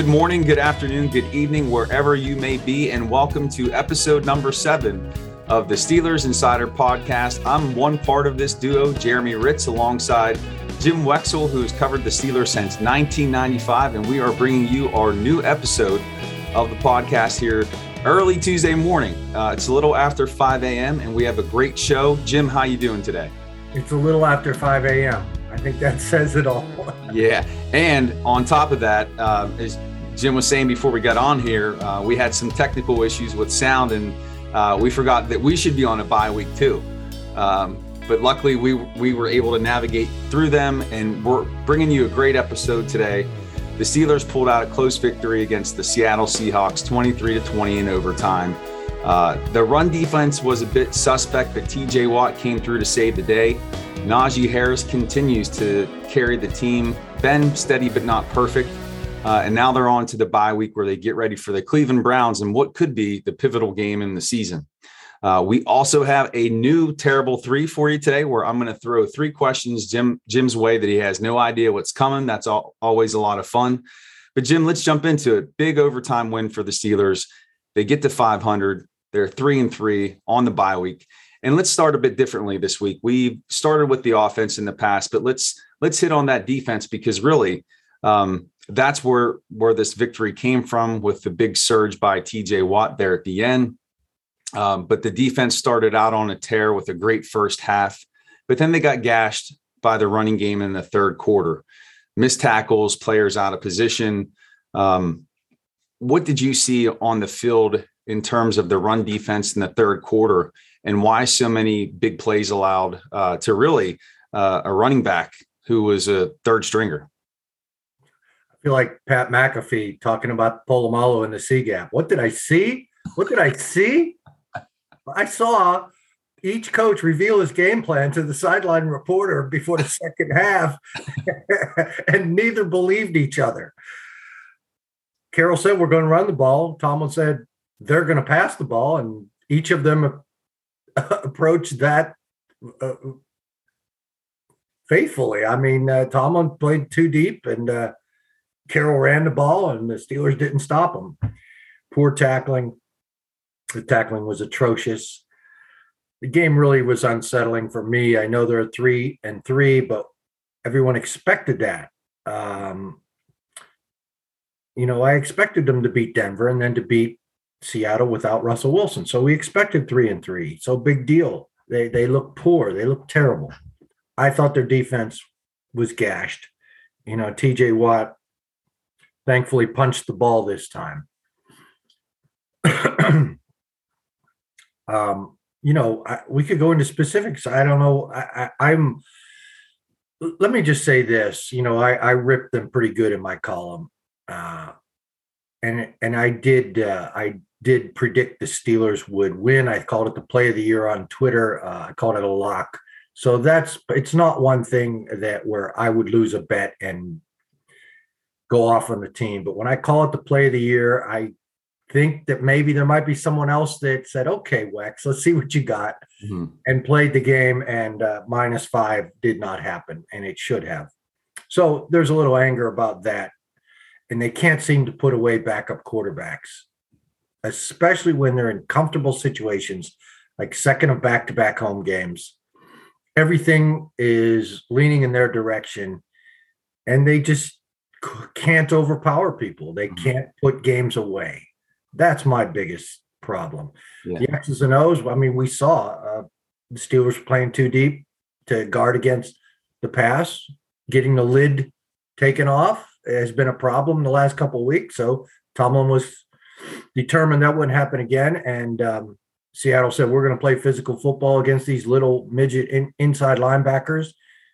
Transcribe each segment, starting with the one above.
Good morning, good afternoon, good evening, wherever you may be, and welcome to episode number seven of the Steelers Insider Podcast. I'm one part of this duo, Jeremy Hritz, alongside Jim Wexell, who's covered the Steelers since 1995, and we are bringing you our new episode of the podcast here early Tuesday morning. Uh, it's a little after 5 a.m., and we have a great show. Jim, how you doing today? It's a little after 5 a.m. I think that says it all. yeah, and on top of that, uh, as Jim was saying before we got on here, uh, we had some technical issues with sound, and uh, we forgot that we should be on a bye week too. Um, but luckily, we we were able to navigate through them, and we're bringing you a great episode today. The Steelers pulled out a close victory against the Seattle Seahawks, 23 to 20 in overtime. Uh, the run defense was a bit suspect, but TJ Watt came through to save the day. Najee Harris continues to carry the team. Ben steady but not perfect. Uh, and now they're on to the bye week where they get ready for the Cleveland Browns and what could be the pivotal game in the season. Uh, we also have a new terrible three for you today, where I'm going to throw three questions Jim Jim's way that he has no idea what's coming. That's all, always a lot of fun. But Jim, let's jump into it. Big overtime win for the Steelers. They get to 500. They're three and three on the bye week. And let's start a bit differently this week. We started with the offense in the past, but let's let's hit on that defense because really um, that's where where this victory came from with the big surge by TJ Watt there at the end. Um, but the defense started out on a tear with a great first half, but then they got gashed by the running game in the third quarter. Missed tackles, players out of position. Um, what did you see on the field in terms of the run defense in the third quarter? and why so many big plays allowed uh, to really uh, a running back who was a third stringer. I feel like Pat McAfee talking about Polamalu in the C gap. What did I see? What did I see? I saw each coach reveal his game plan to the sideline reporter before the second half, and neither believed each other. Carroll said, We're going to run the ball. Tomlin said, They're going to pass the ball. And each of them approach that uh, faithfully. I mean, uh, Tomlin played too deep, and uh, Carroll ran the ball, and the Steelers didn't stop him. Poor tackling. The tackling was atrocious. The game really was unsettling for me. I know there are three and three, but everyone expected that. Um, you know, I expected them to beat Denver and then to beat Seattle without Russell Wilson. So we expected three and three. So big deal. They they look poor. They look terrible. I thought their defense was gashed. You know, TJ Watt thankfully punched the ball this time. um, you know, I, we could go into specifics. I don't know. I, I, I'm. Let me just say this. You know, I, I ripped them pretty good in my column, uh, and and I did. Uh, I did predict the Steelers would win. I called it the play of the year on Twitter. Uh, I called it a lock. So that's it's not one thing that where I would lose a bet and go off on the team. But when I call it the play of the year, I think that maybe there might be someone else that said, "Okay, Wex, let's see what you got," mm-hmm. and played the game. And uh, minus five did not happen, and it should have. So there's a little anger about that, and they can't seem to put away backup quarterbacks especially when they're in comfortable situations, like second of back to back home games. Everything is leaning in their direction, and they just can't overpower people. They mm-hmm. can't put games away. That's my biggest problem. Yeah. The X's and O's, I mean, we saw uh, the Steelers playing too deep to guard against the pass, getting the lid taken off has been a problem the last couple of weeks. So Tomlin was determined that wouldn't happen again. And um, Seattle said, we're going to play physical football against these little midget in, inside linebackers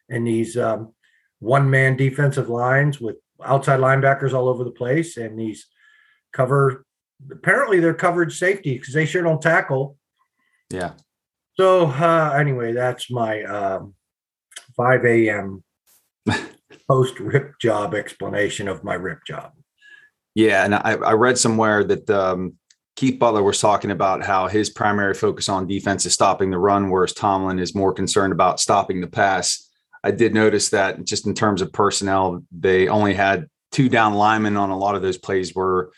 and these um, one man defensive lines with outside linebackers all over the place. And these cover, apparently, they're coverage safety because they sure don't tackle. Yeah. So, uh, anyway, that's my um, 5 a.m. post rip job explanation of my rip job. Yeah, and I, I read somewhere that um, Keith Butler was talking about how his primary focus on defense is stopping the run, whereas Tomlin is more concerned about stopping the pass. I did notice that just in terms of personnel, they only had two down linemen on a lot of those plays where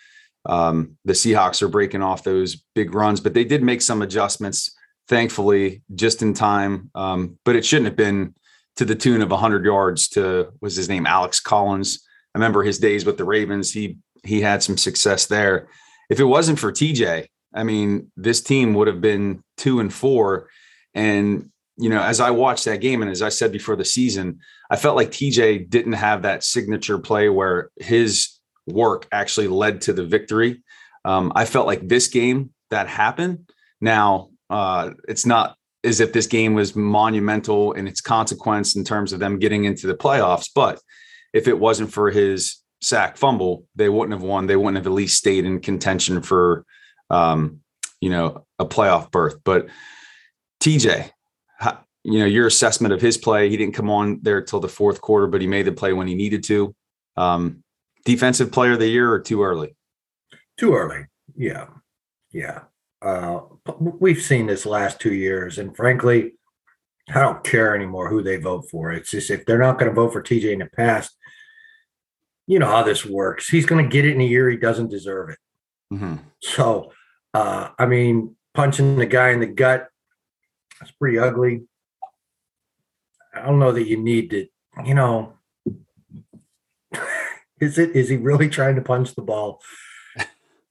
um, the Seahawks are breaking off those big runs, but they did make some adjustments, thankfully, just in time. Um, but it shouldn't have been to the tune of 100 yards to was his name Alex Collins. I remember his days with the Ravens. He he had some success there. If it wasn't for TJ, I mean, this team would have been two and four. And you know, as I watched that game, and as I said before the season, I felt like TJ didn't have that signature play where his work actually led to the victory. Um, I felt like this game that happened. Now, uh, it's not as if this game was monumental in its consequence in terms of them getting into the playoffs, but if it wasn't for his sack fumble, they wouldn't have won. They wouldn't have at least stayed in contention for, um, you know, a playoff berth. But TJ, you know, your assessment of his play, he didn't come on there till the fourth quarter, but he made the play when he needed to. Um, defensive player of the year or too early? Too early. Yeah. Yeah. Uh, we've seen this last two years, and frankly, I don't care anymore who they vote for. It's just if they're not going to vote for TJ in the past, you know how this works. He's going to get it in a year he doesn't deserve it. Mm-hmm. So, uh, I mean, punching the guy in the gut, that's pretty ugly. I don't know that you need to, you know, is it? Is he really trying to punch the ball?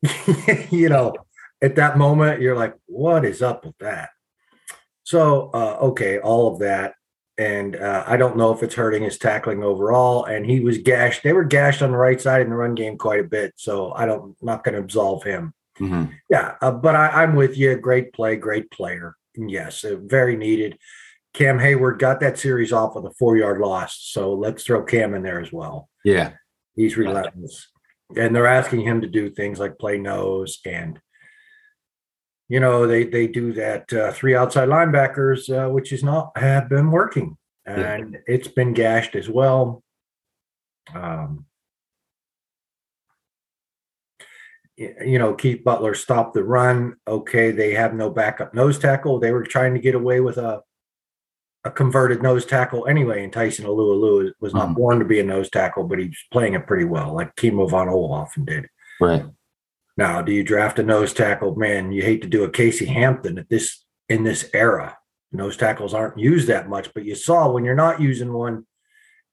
you know, at that moment, you're like, what is up with that? So, uh, okay, all of that. And uh, I don't know if it's hurting his tackling overall. And he was gashed. They were gashed on the right side in the run game quite a bit. So I don't, I'm not going to absolve him. Mm-hmm. Yeah. Uh, but I, am with you. Great play, great player. yes, uh, very needed. Cam Hayward got that series off with a four yard loss. So let's throw Cam in there as well. Yeah. He's relentless. And they're asking him to do things like play nose and you know they they do that uh, three outside linebackers uh, which is not have been working and yeah. it's been gashed as well um, you know keith butler stopped the run okay they have no backup nose tackle they were trying to get away with a a converted nose tackle anyway, and Tyson Alualu was not mm. born to be a nose tackle, but he's playing it pretty well, like Kimo von Oelhoffen did. Right. Now, do you draft a nose tackle? Man, you hate to do a Casey Hampton at this in this era. Nose tackles aren't used that much, but you saw when you're not using one,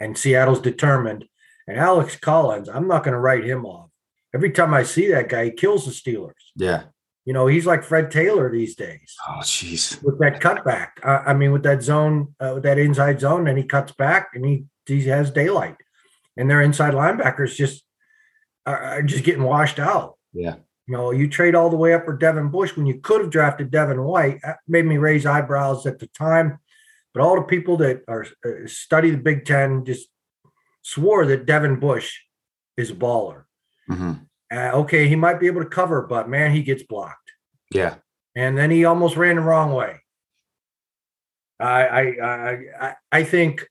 and Seattle's determined. And Alex Collins, I'm not going to write him off. Every time I see that guy, he kills the Steelers. Yeah. You know, he's like Fred Taylor these days. Oh, jeez. With that cutback, I mean, with that zone, uh, with that inside zone, and he cuts back and he he has daylight, and their inside linebackers just are just getting washed out. Yeah. You know, you trade all the way up for Devin Bush when you could have drafted Devin White. That made me raise eyebrows at the time, but all the people that are uh, study the Big Ten just swore that Devin Bush is a baller. Mm-hmm. Uh, okay, he might be able to cover, but man, he gets blocked. Yeah. And then he almost ran the wrong way. I I I I think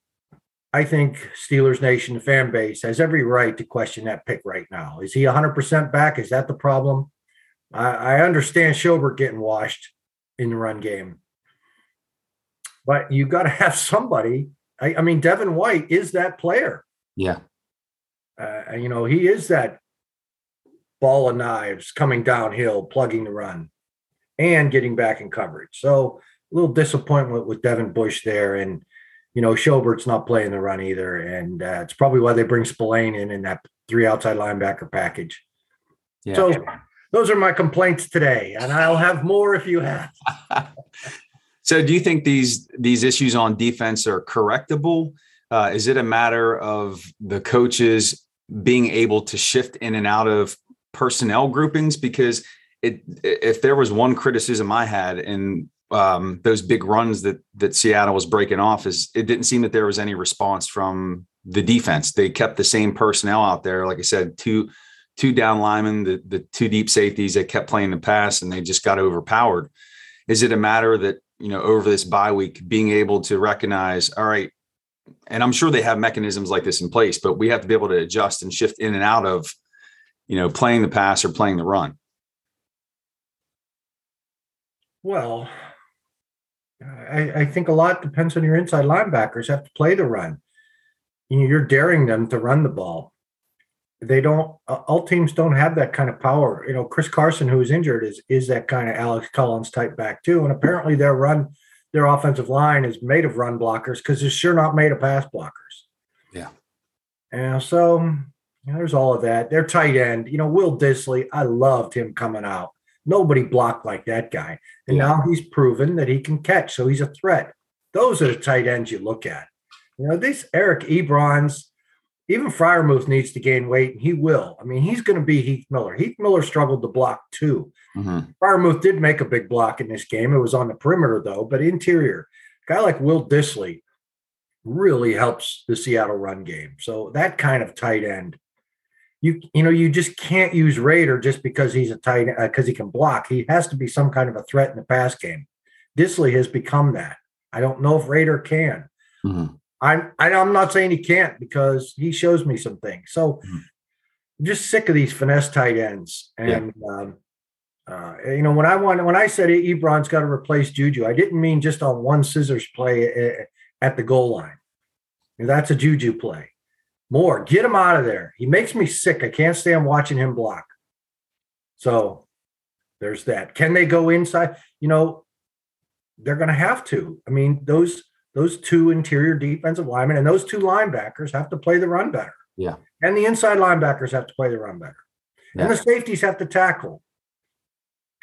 I think Steelers Nation fan base has every right to question that pick right now. Is he 100% back? Is that the problem? I, I understand Schobert getting washed in the run game, but you got to have somebody. I, I, mean, Devin White is that player. Yeah. Uh, you know, he is that ball of knives coming downhill, plugging the run, and getting back in coverage. So a little disappointment with Devin Bush there. And, you know, Schobert's not playing the run either. And uh, it's probably why they bring Spillane in in that three outside linebacker package. Yeah. So those are my complaints today. And I'll have more if you have. so do you think these these issues on defense are correctable? Uh, is it a matter of the coaches being able to shift in and out of personnel groupings because it if there was one criticism I had in um, those big runs that that Seattle was breaking off is it didn't seem that there was any response from the defense. They kept the same personnel out there. Like I said, two two down linemen, the the two deep safeties. They kept playing the pass and they just got overpowered. Is it a matter that you know over this bye week being able to recognize all right and i'm sure they have mechanisms like this in place but we have to be able to adjust and shift in and out of you know, playing the pass or playing the run? Well, I, I think a lot depends on your inside linebackers have to play the run. You know, you're daring them to run the ball. they don't. Uh, all teams don't have that kind of power. You know, Chris Carson, who is injured, is is that kind of Alex Collins type back too. And apparently, their run, their offensive line is made of run blockers because they're sure not made of pass blockers. Yeah. And so you know, there's all of that. Their tight end, you know, Will Dissly, I loved him coming out. Nobody blocked like that guy. And yeah. now he's proven that he can catch. So he's a threat. Those are the tight ends you look at. You know, this Eric Ebrons, even Freiermuth needs to gain weight, and he will. I mean, he's going to be Heath Miller. Heath Miller struggled to block too. Mm-hmm. Freiermuth did make a big block in this game. It was on the perimeter though, but interior. A guy like Will Dissly really helps the Seattle run game. So that kind of tight end you you know you just can't use Raider just because he's a tight because uh, he can block. He has to be some kind of a threat in the pass game. Dissly has become that. I don't know if Raider can. Mm-hmm. I'm I'm not saying he can't because he shows me some things. So mm-hmm. I'm just sick of these finesse tight ends. And yeah. um, uh, you know when I want when I said Ebron's got to replace Juju, I didn't mean just on one scissors play uh, at the goal line. that's a Juju play. More, get him out of there. He makes me sick. I can't stand watching him block. So there's that. Can they go inside? You know, they're going to have to. I mean, those those two interior defensive linemen and those two linebackers have to play the run better. Yeah. And the inside linebackers have to play the run better. Yeah. And the safeties have to tackle.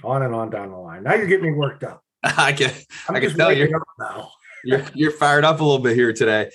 On and on down the line. Now you're getting me worked up. I can I'm I can tell you now. you're you're fired up a little bit here today.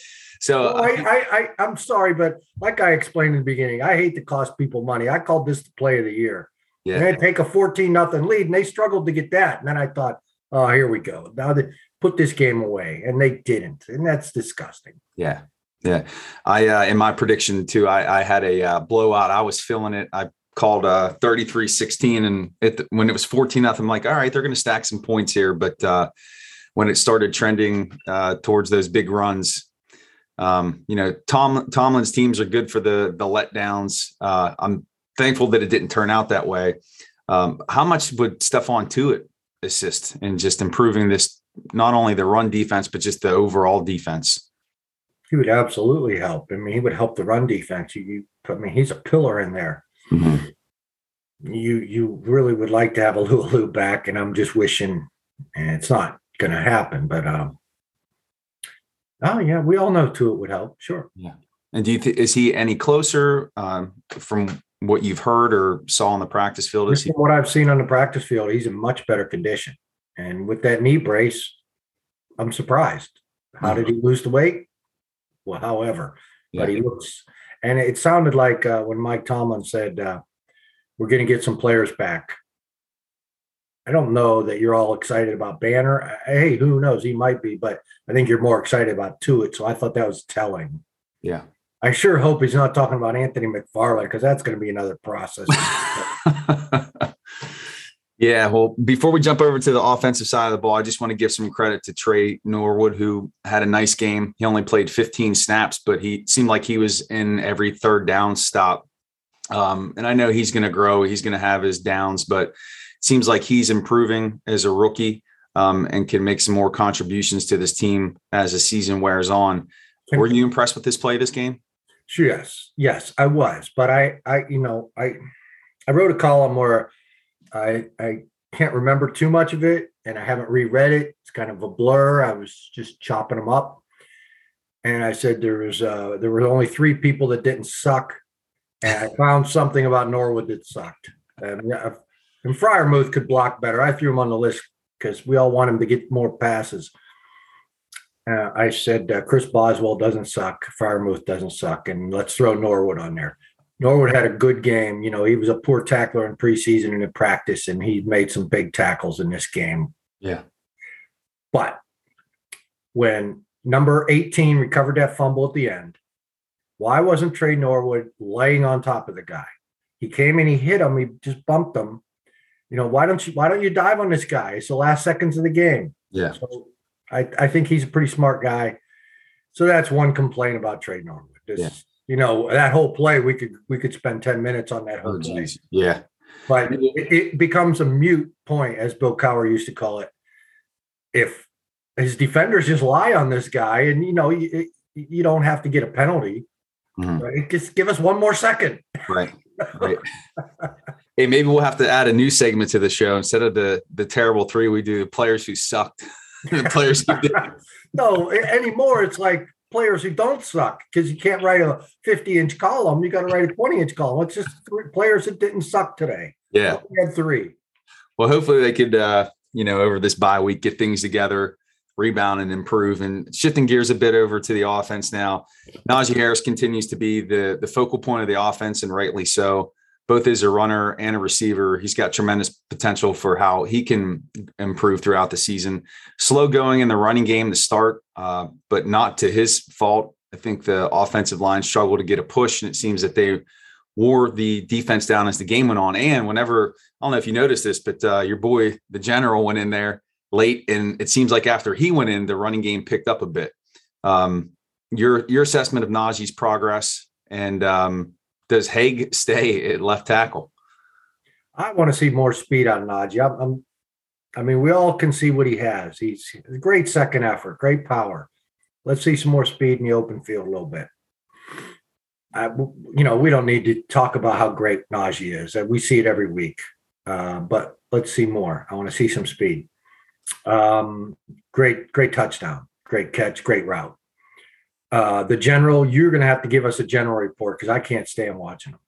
So well, I, I, I, am sorry, but like I explained in the beginning, I hate to cost people money. I called this the play of the year. Yeah. They take a 14 nothing lead, and they struggled to get that. And then I thought, oh, here we go. Now they put this game away, and they didn't, and that's disgusting. Yeah, yeah. I uh, in my prediction too, I, I had a uh, blowout. I was feeling it. I called uh 33-16, and it, when it was 14 nothing, I'm like, all right, they're going to stack some points here, but. uh when it started trending uh, towards those big runs, um, you know, Tom Tomlin's teams are good for the the letdowns. Uh, I'm thankful that it didn't turn out that way. Um, how much would Stephon Tuitt assist in just improving this, not only the run defense, but just the overall defense? He would absolutely help. I mean, he would help the run defense. You, you I mean, he's a pillar in there. Mm-hmm. You you really would like to have Alualu back, and I'm just wishing, and it's not going to happen. But um, Oh yeah, we all know Tuitt would help. Sure. Yeah. And do you think is he any closer um, from what you've heard or saw on the practice field? Is he- what I've seen on the practice field, he's in much better condition. And with that knee brace, I'm surprised. How mm-hmm. did he lose the weight? Well, however, yeah. but he looks, and it sounded like uh, when Mike Tomlin said, uh, "We're going to get some players back." I don't know that you're all excited about Banner. Hey, who knows? He might be, but I think you're more excited about Tuitt. So I thought that was telling. Yeah. I sure hope he's not talking about Anthony McFarland because that's going to be another process. yeah. Well, before we jump over to the offensive side of the ball, I just want to give some credit to Tre Norwood, who had a nice game. He only played 15 snaps, but he seemed like he was in every third down stop. Um, and I know he's going to grow, he's going to have his downs, but seems like he's improving as a rookie um, and can make some more contributions to this team as the season wears on. Were you impressed with his play this game? Sure, yes, yes, I was. But I, I, you know, I, I wrote a column where I, I can't remember too much of it, and I haven't reread it. It's kind of a blur. I was just chopping them up, and I said there was, uh, there were only three people that didn't suck, and I found something about Norwood that sucked. And and Freiermuth could block better. I threw him on the list because we all want him to get more passes. Uh, I said uh, Chris Boswell doesn't suck, Freiermuth doesn't suck, and let's throw Norwood on there. Norwood had a good game. You know, he was a poor tackler in preseason and in practice, and he made some big tackles in this game. Yeah. But when number 18 recovered that fumble at the end, why wasn't Tre Norwood laying on top of the guy? He came and he hit him, he just bumped him, you know, why don't you why don't you dive on this guy? It's the last seconds of the game. Yeah. So I, I think he's a pretty smart guy. So that's one complaint about Tre Norwood. This, yeah. You know, that whole play, we could we could spend 10 minutes on that whole oh, play. Yeah. But it, it becomes a mute point, as Bill Cowher used to call it. If his defenders just lie on this guy, and you know, you, you don't have to get a penalty. Mm-hmm. Right? Just give us one more second. Right. Right. hey, maybe we'll have to add a new segment to the show instead of the the terrible three. We do players who sucked, the players who did. no, anymore it's like players who don't suck because you can't write a 50 inch column. You got to write a 20 inch column. It's just players that didn't suck today. Yeah, we had three. Well, hopefully they could, uh, you know, over this bye week, get things together, rebound and improve. And shifting gears a bit over to the offense now, Najee Harris continues to be the the focal point of the offense, and rightly so. Both as a runner and a receiver, he's got tremendous potential for how he can improve throughout the season. Slow going in the running game to start, uh, but not to his fault. I think the offensive line struggled to get a push, and it seems that they wore the defense down as the game went on. And whenever I don't know if you noticed this, but uh, your boy, the general, went in there late, and it seems like after he went in, the running game picked up a bit. Um, your your assessment of Najee's progress, and um, does Haeg stay at left tackle? I want to see more speed on Najee. I'm, I'm, i mean, we all can see what he has. He's a great second effort, great power. Let's see some more speed in the open field a little bit. I, you know, we don't need to talk about how great Najee is. We see it every week, uh, but let's see more. I want to see some speed. Um, great, great touchdown, great catch, great route. Uh, the general, you're going to have to give us a general report because I can't stand watching him.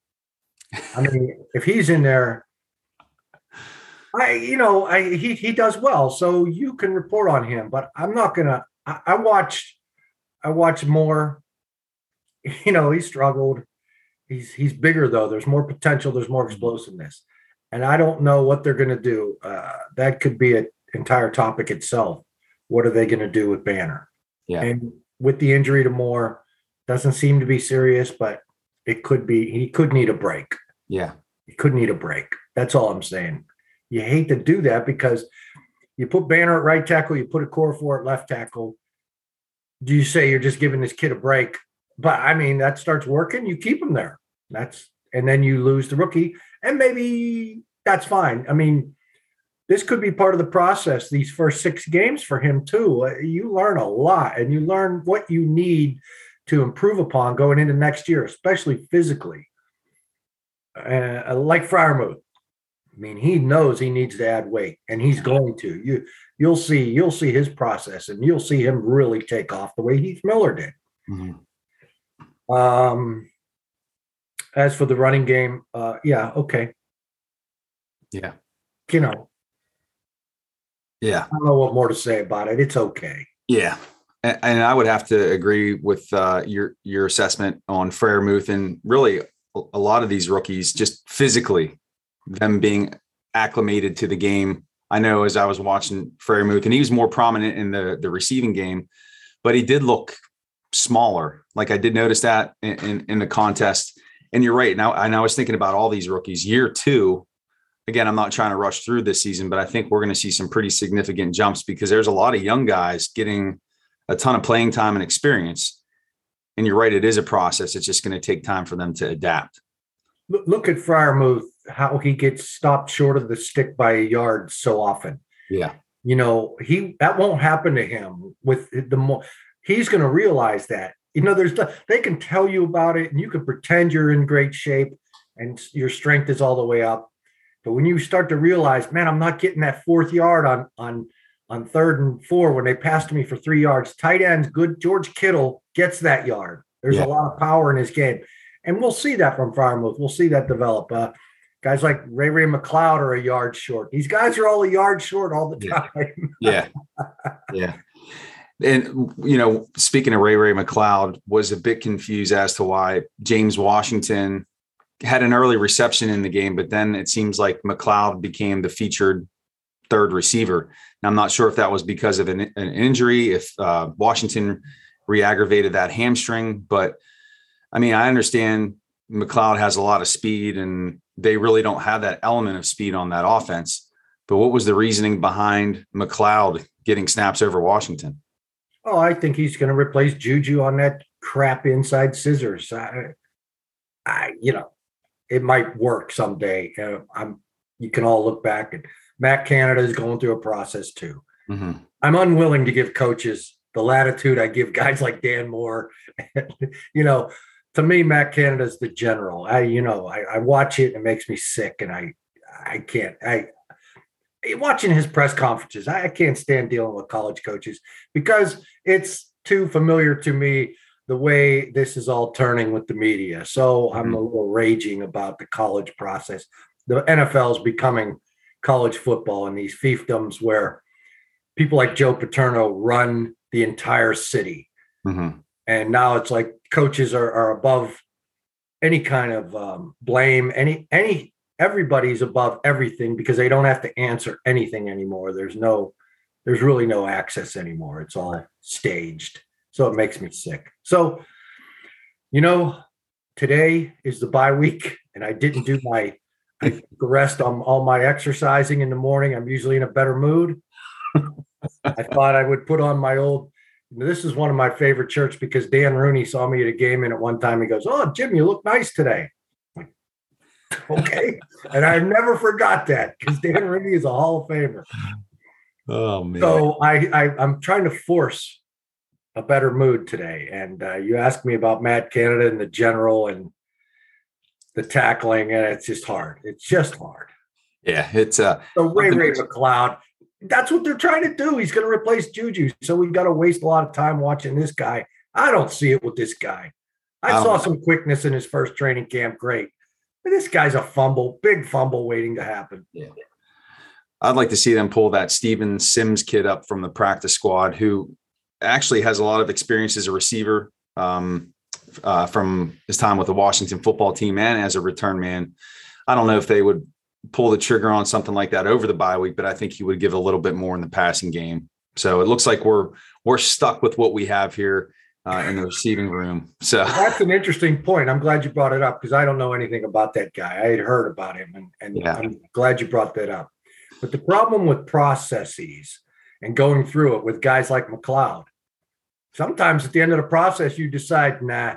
I mean, if he's in there, I, you know, I he he does well, so you can report on him. But I'm not gonna. I, I watched, I watched more. You know, he struggled. He's he's bigger though. There's more potential. There's more explosiveness, and I don't know what they're going to do. Uh, that could be an entire topic itself. What are they going to do with Banner? Yeah, and with the injury to Moore, doesn't seem to be serious, but it could be. He could need a break. Yeah, he could need a break. That's all I'm saying. You hate to do that because you put Banner at right tackle, you put Okorafor at left tackle. Do you say you're just giving this kid a break? But I mean, that starts working, you keep him there. That's and then you lose the rookie, and maybe that's fine. I mean, this could be part of the process these first six games for him too uh, you learn a lot and you learn what you need to improve upon going into next year especially physically uh, like Freiermuth. I mean, he knows he needs to add weight, and he's going to. You, you'll see, you'll see his process, and you'll see him really take off the way Heath Miller did. Mm-hmm. Um, as for the running game, uh, yeah, okay, yeah, you know, yeah. I don't know what more to say about it. It's okay. Yeah. And, and I would have to agree with uh, your your assessment on Freiermuth and really a lot of these rookies just physically them being acclimated to the game. I know as I was watching Freiermuth and he was more prominent in the the receiving game, but he did look smaller. Like I did notice that in, in, in the contest. And you're right. Now, and I was thinking about all these rookies. Year two, again, I'm not trying to rush through this season, but I think we're going to see some pretty significant jumps because there's a lot of young guys getting a ton of playing time and experience. And you're right, it is a process. It's just going to take time for them to adapt. Look at Freiermuth, how he gets stopped short of the stick by a yard so often. Yeah. You know, he that won't happen to him with the more he's going to realize that. You know, there's the, they can tell you about it and you can pretend you're in great shape and your strength is all the way up but when you start to realize, man, I'm not getting that fourth yard on on on third and four when they passed me for three yards. Tight ends, good. George Kittle gets that yard. There's yeah. a lot of power in his game, and we'll see that from Freiermuth. We'll see that develop. Uh, guys like Ray Ray McCloud are a yard short. These guys are all a yard short all the time. yeah, yeah. And you know, speaking of Ray Ray McCloud, was a bit confused as to why James Washington had an early reception in the game, but then it seems like McCloud became the featured third receiver. Now, I'm not sure if that was because of an, an injury, if uh, Washington re-aggravated that hamstring, but I mean, I understand McCloud has a lot of speed and they really don't have that element of speed on that offense. But what was the reasoning behind McCloud getting snaps over Washington? Oh, I think he's going to replace Juju on that crap inside scissors. I, I, you know, it might work someday. Uh, I'm you can all look back and Matt Canada is going through a process too. Mm-hmm. I'm unwilling to give coaches the latitude I give guys like Dan Moore, you know, to me, Matt Canada's the general. I, you know, I, I watch it and it makes me sick, and I, I can't. I watching his press conferences, I, I can't stand dealing with college coaches because it's too familiar to me the way this is all turning with the media. So I'm mm-hmm. a little raging about the college process. The NFL is becoming college football and these fiefdoms where people like Joe Paterno run the entire city. Mm-hmm. And now it's like coaches are, are above any kind of um, blame, any any everybody's above everything because they don't have to answer anything anymore. There's no, there's really no access anymore. It's all staged. So it makes me sick. So, you know, today is the bye week, and I didn't do my I rest on all my exercising in the morning. I'm usually in a better mood. I thought I would put on my old. This is one of my favorite shirts because Dan Rooney saw me at a game, and at one time he goes, "Oh, Jim, you look nice today." okay. and I never forgot that because Dan Rooney is a Hall of Famer. Oh man. So I, I I'm trying to force a better mood today. And uh, you asked me about Matt Canada and the general and the tackling, and it's just hard. It's just hard. Yeah, it's uh so Ray Ray McCloud. That's what they're trying to do. He's going to replace Juju. So we got to waste a lot of time watching this guy. I don't see it with this guy. I, I saw some quickness in his first training camp. Great. This guy's a fumble, big fumble waiting to happen. Yeah. I'd like to see them pull that Steven Sims kid up from the practice squad, who actually has a lot of experience as a receiver um, uh, from his time with the Washington football team and as a return man. I don't know if they would pull the trigger on something like that over the bye week, but I think he would give a little bit more in the passing game. So it looks like we're we're stuck with what we have here uh, in the receiving room. So that's an interesting point. I'm glad you brought it up because I don't know anything about that guy. I had heard about him, and, and yeah. I'm glad you brought that up. But the problem with processes and going through it with guys like McCloud. sometimes at the end of the process, you decide, nah,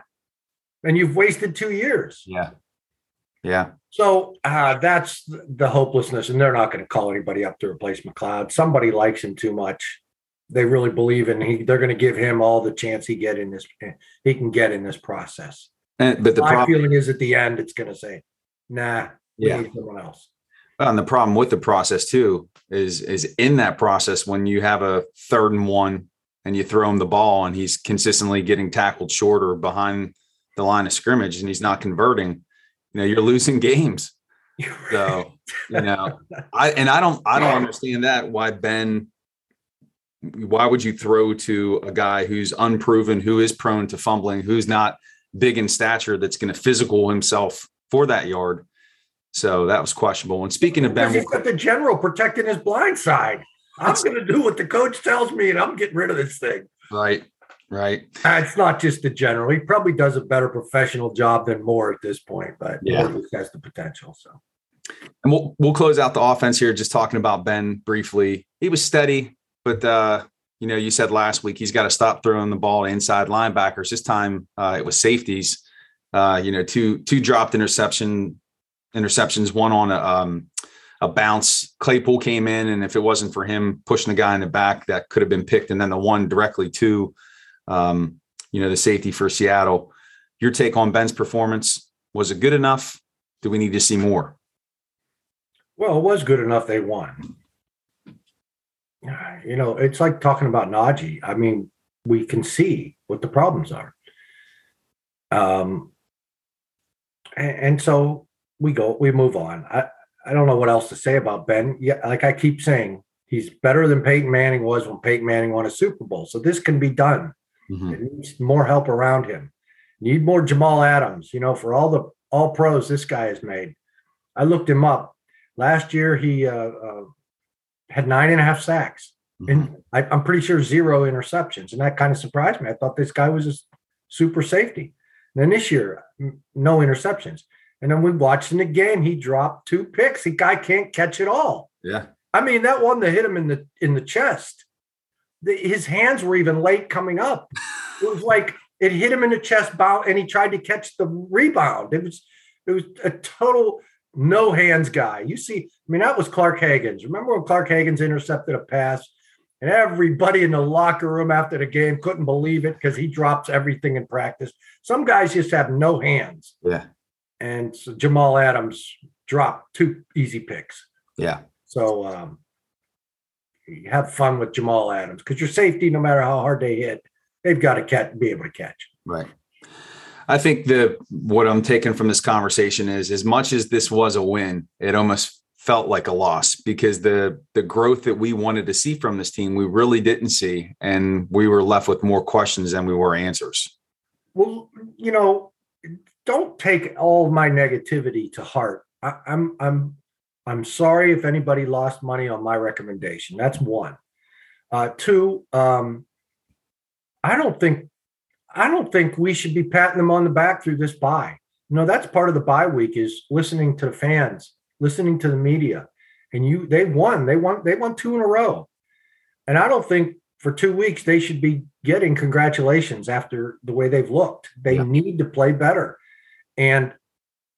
and you've wasted two years. Yeah. Yeah. So uh, that's the hopelessness, and they're not going to call anybody up to replace McCloud. Somebody likes him too much they really believe in he they're going to give him all the chance he get in this he can get in this process. And, but the my problem, feeling is at the end it's going to say, "Nah, we yeah. need someone else." And the problem with the process too is is in that process when you have a third and one and you throw him the ball and he's consistently getting tackled shorter behind the line of scrimmage and he's not converting, you know, you're losing games. So, you know, I and I don't I don't understand that why Ben why would you throw to a guy who's unproven, who is prone to fumbling, who's not big in stature, that's going to physical himself for that yard? So that was questionable. And speaking of Ben, he's got the general protecting his blind side. I'm going to do what the coach tells me, and I'm getting rid of this thing. Right, right. Uh, it's not just the general. He probably does a better professional job than Moore at this point, but yeah, Moore has the potential. So, and we'll we'll close out the offense here, just talking about Ben briefly. He was steady, but uh, you know, you said last week he's got to stop throwing the ball to inside linebackers. This time uh, it was safeties. Uh, you know, two two dropped interception interceptions, one on a um, a bounce. Claypool came in, and if it wasn't for him pushing the guy in the back, that could have been picked. And then the one directly to, um, you know, the safety for Seattle. Your take on Ben's performance was it good enough? Do we need to see more? Well, it was good enough. They won you know, it's like talking about Najee. I mean, we can see what the problems are. Um, and, and so we go, we move on. I, I don't know what else to say about Ben. Yeah, like I keep saying, he's better than Peyton Manning was when Peyton Manning won a Super Bowl. So this can be done. Mm-hmm. It needs more help around him. Need more Jamal Adams. You know, for all the all pros this guy has made. I looked him up last year. He uh, uh, had nine and a half sacks. Mm-hmm. And I, am pretty sure zero interceptions. And that kind of surprised me. I thought this guy was a super safety. And then this year, no interceptions. And then we watched in the game, he dropped two picks. The guy can't catch it all. Yeah. I mean, that one that hit him in the in the chest. The, his hands were even late coming up. It was like it hit him in the chest bound, and he tried to catch the rebound. It was it was a total no hands guy. You see, I mean, that was Clark Haggans. Remember when Clark Haggans intercepted a pass And everybody in the locker room after the game couldn't believe it because he drops everything in practice. Some guys just have no hands. Yeah. And so Jamal Adams dropped two easy picks. Yeah. So um, have fun with Jamal Adams because your safety, no matter how hard they hit, they've got to catch, be able to catch. Right. I think the what I'm taking from this conversation is as much as this was a win, it almost felt like a loss because the the growth that we wanted to see from this team we really didn't see and we were left with more questions than we were answers. Well, you know, don't take all my negativity to heart. I, I'm I'm I'm sorry if anybody lost money on my recommendation. That's one. Uh, two, um, I don't think I don't think we should be patting them on the back through this bye. You know, that's part of the bye week is listening to the fans, listening to the media. And you they won. They won, they won two in a row. And I don't think for two weeks they should be getting congratulations after the way they've looked. They yeah. need to play better. And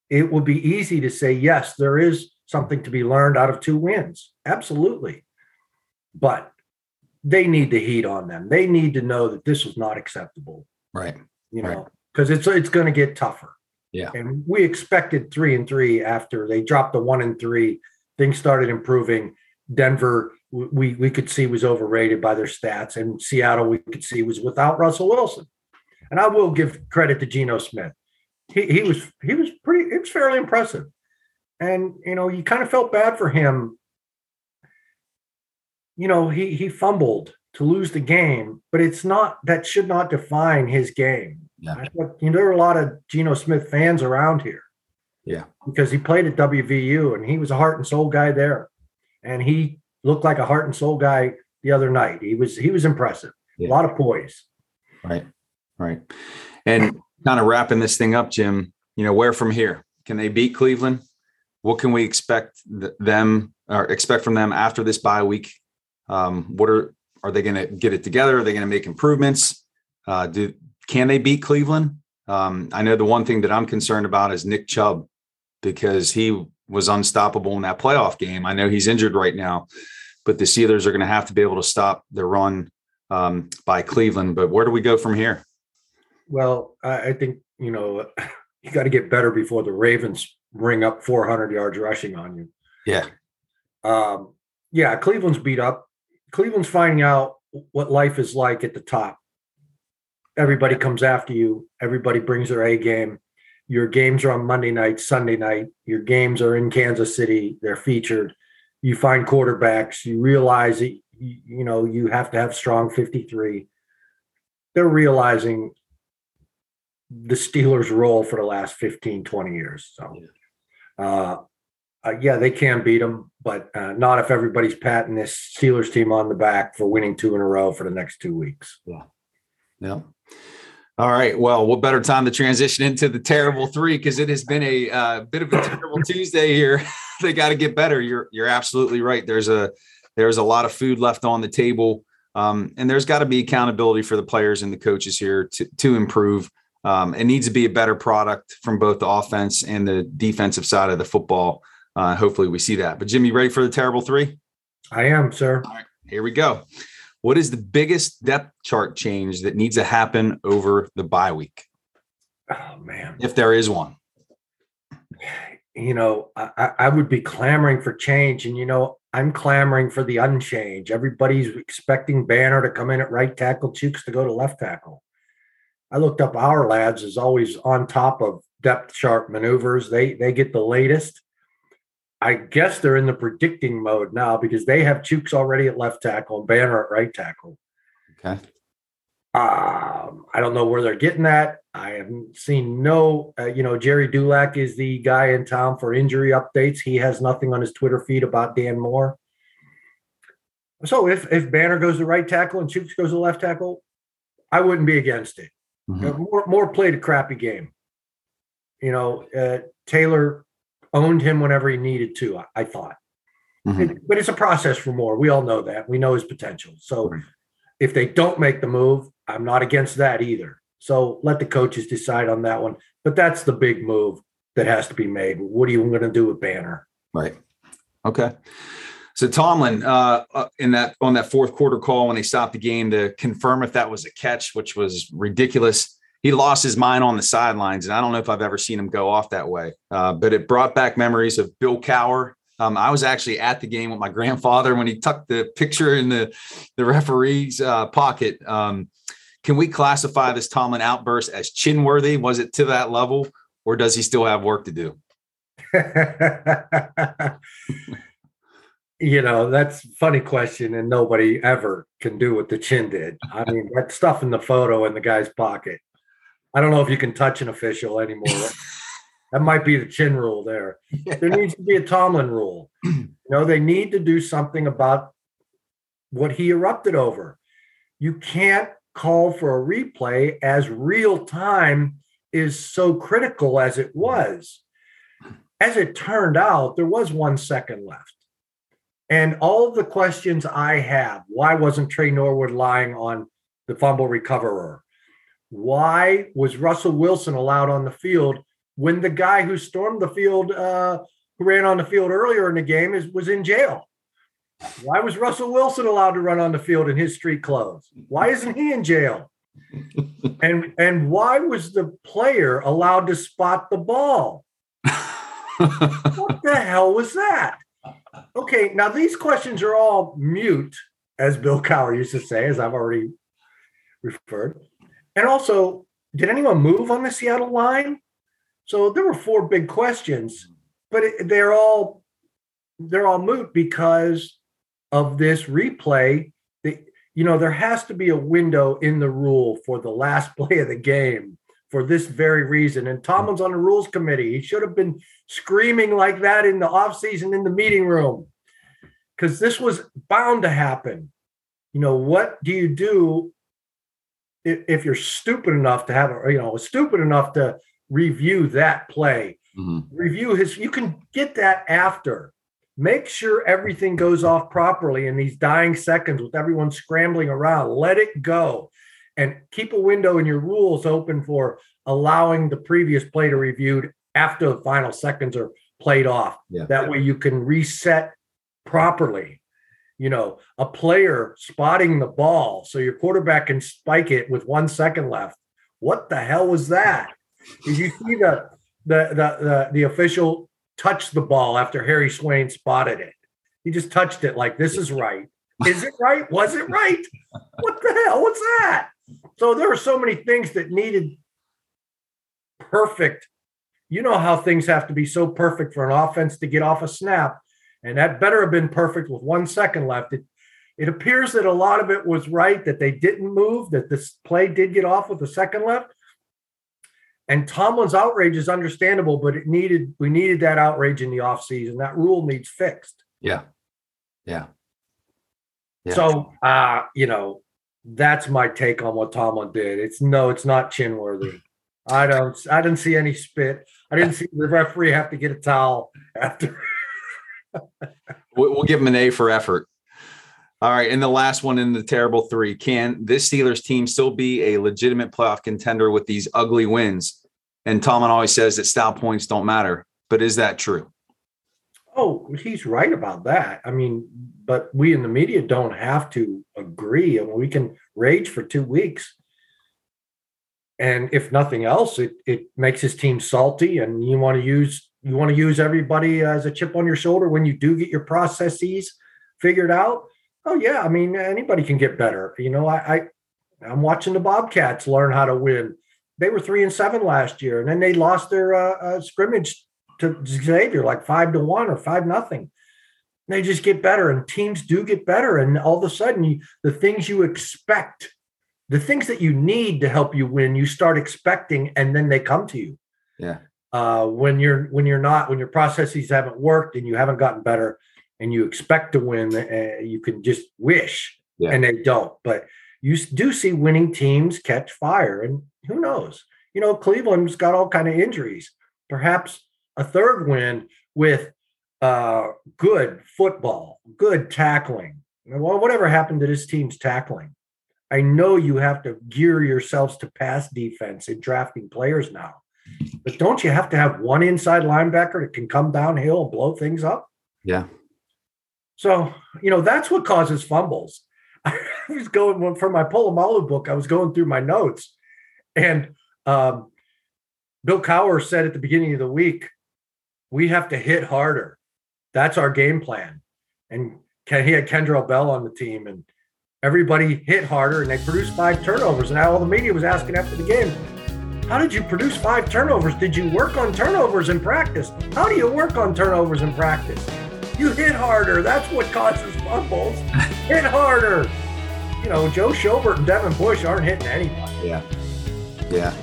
it will be easy to say, yes, there is something to be learned out of two wins. Absolutely. But they need the heat on them. They need to know that this was not acceptable. Right. You know, because right. it's it's going to get tougher. Yeah. And we expected three and three after they dropped the one and three. Things started improving. Denver, we we could see was overrated by their stats, and Seattle we could see was without Russell Wilson. And I will give credit to Geno Smith. He he was he was pretty. It was fairly impressive, and you know you kind of felt bad for him. You know he he fumbled to lose the game, but it's not that should not define his game. Yeah. you know, there are a lot of Geno Smith fans around here. Yeah. Because he played at WVU and he was a heart and soul guy there. And he looked like a heart and soul guy the other night. He was he was impressive. Yeah. A lot of poise. Right. Right. And kind of wrapping this thing up, Jim, you know, where from here? Can they beat Cleveland? What can we expect them or expect from them after this bye week? Um, what are are they going to get it together? Are they going to make improvements? Uh, do can they beat Cleveland? Um, I know the one thing that I'm concerned about is Nick Chubb because he was unstoppable in that playoff game. I know he's injured right now, but the Steelers are going to have to be able to stop the run um, by Cleveland. But where do we go from here? Well, I think you know you got to get better before the Ravens bring up 400 yards rushing on you. Yeah. Um, yeah, Cleveland's beat up. Cleveland's finding out what life is like at the top. Everybody comes after you. Everybody brings their A game. Your games are on Monday night, Sunday night. Your games are in Kansas City. They're featured. You find quarterbacks. You realize that you, you know you have to have strong 53. They're realizing the Steelers' role for the last 15, 20 years. So, uh, uh, yeah, they can beat them, but uh, not if everybody's patting this Steelers team on the back for winning two in a row for the next two weeks. Yeah. Yeah. All right. Well, what better time to transition into the terrible three because it has been a uh, bit of a terrible Tuesday here. they got to get better. You're you're absolutely right. There's a there's a lot of food left on the table, um, and there's got to be accountability for the players and the coaches here to to improve. Um, it needs to be a better product from both the offense and the defensive side of the football. Uh, hopefully, we see that. But Jimmy, ready for the terrible three? I am, sir. All right, here we go. What is the biggest depth chart change that needs to happen over the bye week? Oh man, if there is one. You know, I, I would be clamoring for change, and you know, I'm clamoring for the unchange. Everybody's expecting Banner to come in at right tackle, Chuks to go to left tackle. I looked up Ourlads is always on top of depth chart maneuvers. They they get the latest. I guess they're in the predicting mode now because they have Chuks already at left tackle and Banner at right tackle. Okay. Um, I don't know where they're getting that. I haven't seen no, uh, you know, Gerry Dulac is the guy in town for injury updates. He has nothing on his Twitter feed about Dan Moore. So if if Banner goes to right tackle and Chuks goes to left tackle, I wouldn't be against it. Mm-hmm. Moore, Moore played a crappy game. You know, uh, Taylor owned him whenever he needed to, I, I thought. Mm-hmm. It, but it's a process for Moore. We all know that. We know his potential. So if they don't make the move, I'm not against that either. So let the coaches decide on that one. But that's the big move that has to be made. What are you going to do with Banner? Right. Okay. So Tomlin, uh, uh, in that on that fourth quarter call when they stopped the game to confirm if that was a catch, which was ridiculous, he lost his mind on the sidelines, and I don't know if I've ever seen him go off that way. Uh, but it brought back memories of Bill Cowher. Um, I was actually at the game with my grandfather when he tucked the picture in the the referee's uh, pocket. Um, can we classify this Tomlin outburst as chin worthy? Was it to that level, or does he still have work to do? you know, that's funny question, and nobody ever can do what the chin did. I mean, that stuff in the photo in the guy's pocket. I don't know if you can touch an official anymore. that might be the chin rule there. Yeah. There needs to be a Tomlin rule. you know, they need to do something about what he erupted over. You can't call for a replay as real time is so critical as it was. Hmm. As it turned out, there was one second left. And all the questions I have why wasn't Tre Norwood lying on the fumble recoverer? Why was Russell Wilson allowed on the field when the guy who stormed the field, uh, who ran on the field earlier in the game, is was in jail? Why was Russell Wilson allowed to run on the field in his street clothes? Why isn't he in jail? and and why was the player allowed to spot the ball? what the hell was that? Okay, now these questions are all mute, as Bill Cowher used to say, as I've already referred. And also, did anyone move on the Seattle line? So there were four big questions, but it, they're all they're all moot because of this replay. The, you know, there has to be a window in the rule for the last play of the game for this very reason. And Tomlin's on the rules committee. He should have been screaming like that in the offseason in the meeting room because this was bound to happen. You know, what do you do if, if you're stupid enough to have, a, you know, stupid enough to review that play? Mm-hmm. Review his, you can get that after. Make sure everything goes off properly in these dying seconds with everyone scrambling around. Let it go and keep a window in your rules open for allowing the previous play to reviewed after the final seconds are played off. Yeah. That way you can reset properly. You know, a player spotting the ball so your quarterback can spike it with one second left. What the hell was that? Did you see the the the the, the official touch the ball after Harry Swain spotted it? He just touched it like this is right. Is it right? Was it right? What the hell was that? So there are so many things that needed perfect. You know how things have to be so perfect for an offense to get off a snap, and that better have been perfect with one second left. It, it appears that a lot of it was right that they didn't move, that this play did get off with a second left. And Tomlin's outrage is understandable, but it needed we needed that outrage in the offseason. That rule needs fixed. Yeah. Yeah. yeah. So uh, you know, that's my take on what Tomlin did. It's no, it's not chin worthy. I don't. I didn't see any spit. I didn't see the referee have to get a towel after. we'll give him an A for effort. All right, and the last one in the terrible three: Can this Steelers team still be a legitimate playoff contender with these ugly wins? And Tomlin always says that style points don't matter, but is that true? Oh, he's right about that. I mean, but we in the media don't have to agree. Mean, we can rage for two weeks and if nothing else, it it makes his team salty, and you want to use you want to use everybody as a chip on your shoulder when you do get your processes figured out. Oh yeah, I mean anybody can get better. You know, I, I I'm watching the Bobcats learn how to win. They were three and seven last year, and then they lost their uh, uh, scrimmage to Xavier like five to one or five nothing. They just get better, and teams do get better, and all of a sudden, you, the things you expect the things that you need to help you win, you start expecting, and then they come to you. Yeah. Uh, when you're when you're not when your processes haven't worked and you haven't gotten better, and you expect to win, uh, you can just wish, yeah. and they don't. But you do see winning teams catch fire, and who knows? You know, Cleveland's got all kind of injuries. Perhaps a third win with uh, good football, good tackling. Well, whatever happened to this team's tackling? I know you have to gear yourselves to pass defense in drafting players now. But don't you have to have one inside linebacker that can come downhill and blow things up? Yeah. So, you know, that's what causes fumbles. I was going for my Polamalu book, I was going through my notes, and um, Bill Cowher said at the beginning of the week, we have to hit harder. That's our game plan. And he had Kendrell Bell on the team, and everybody hit harder, and they produced five turnovers. And all the media was asking after the game, how did you produce five turnovers? Did you work on turnovers in practice? How do you work on turnovers in practice? You hit harder. That's what causes fumbles. hit harder. You know, Joe Schobert and Devin Bush aren't hitting anybody. Yeah. Yeah.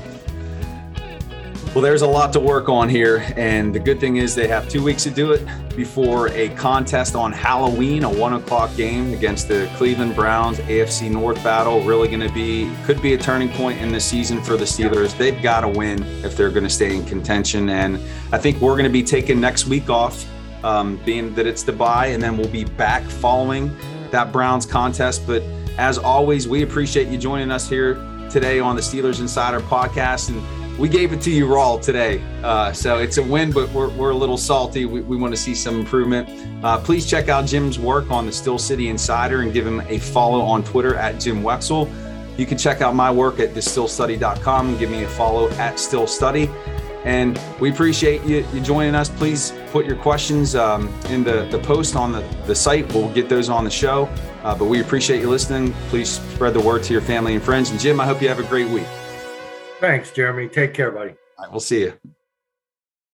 Well, there's a lot to work on here. And the good thing is they have two weeks to do it before a contest on Halloween, a one o'clock game against the Cleveland Browns AFC North battle. Really going to be, could be a turning point in the season for the Steelers. They've got to win if they're going to stay in contention. And I think we're going to be taking next week off, um, being that it's the bye, and then we'll be back following that Browns contest. But as always, we appreciate you joining us here today on the Steelers Insider podcast. And we gave it to you raw today. Uh, so it's a win, but we're, we're a little salty. We, we want to see some improvement. Uh, please check out Jim's work on the Steel City Insider and give him a follow on Twitter at Jim Wexell. You can check out my work at thesteelstudy.com and give me a follow at Steel Study. And we appreciate you, you joining us. Please put your questions um, in the, the post on the, the site. We'll get those on the show. Uh, but we appreciate you listening. Please spread the word to your family and friends. And Jim, I hope you have a great week. Thanks, Jeremy. Take care, buddy. All right, we'll see you.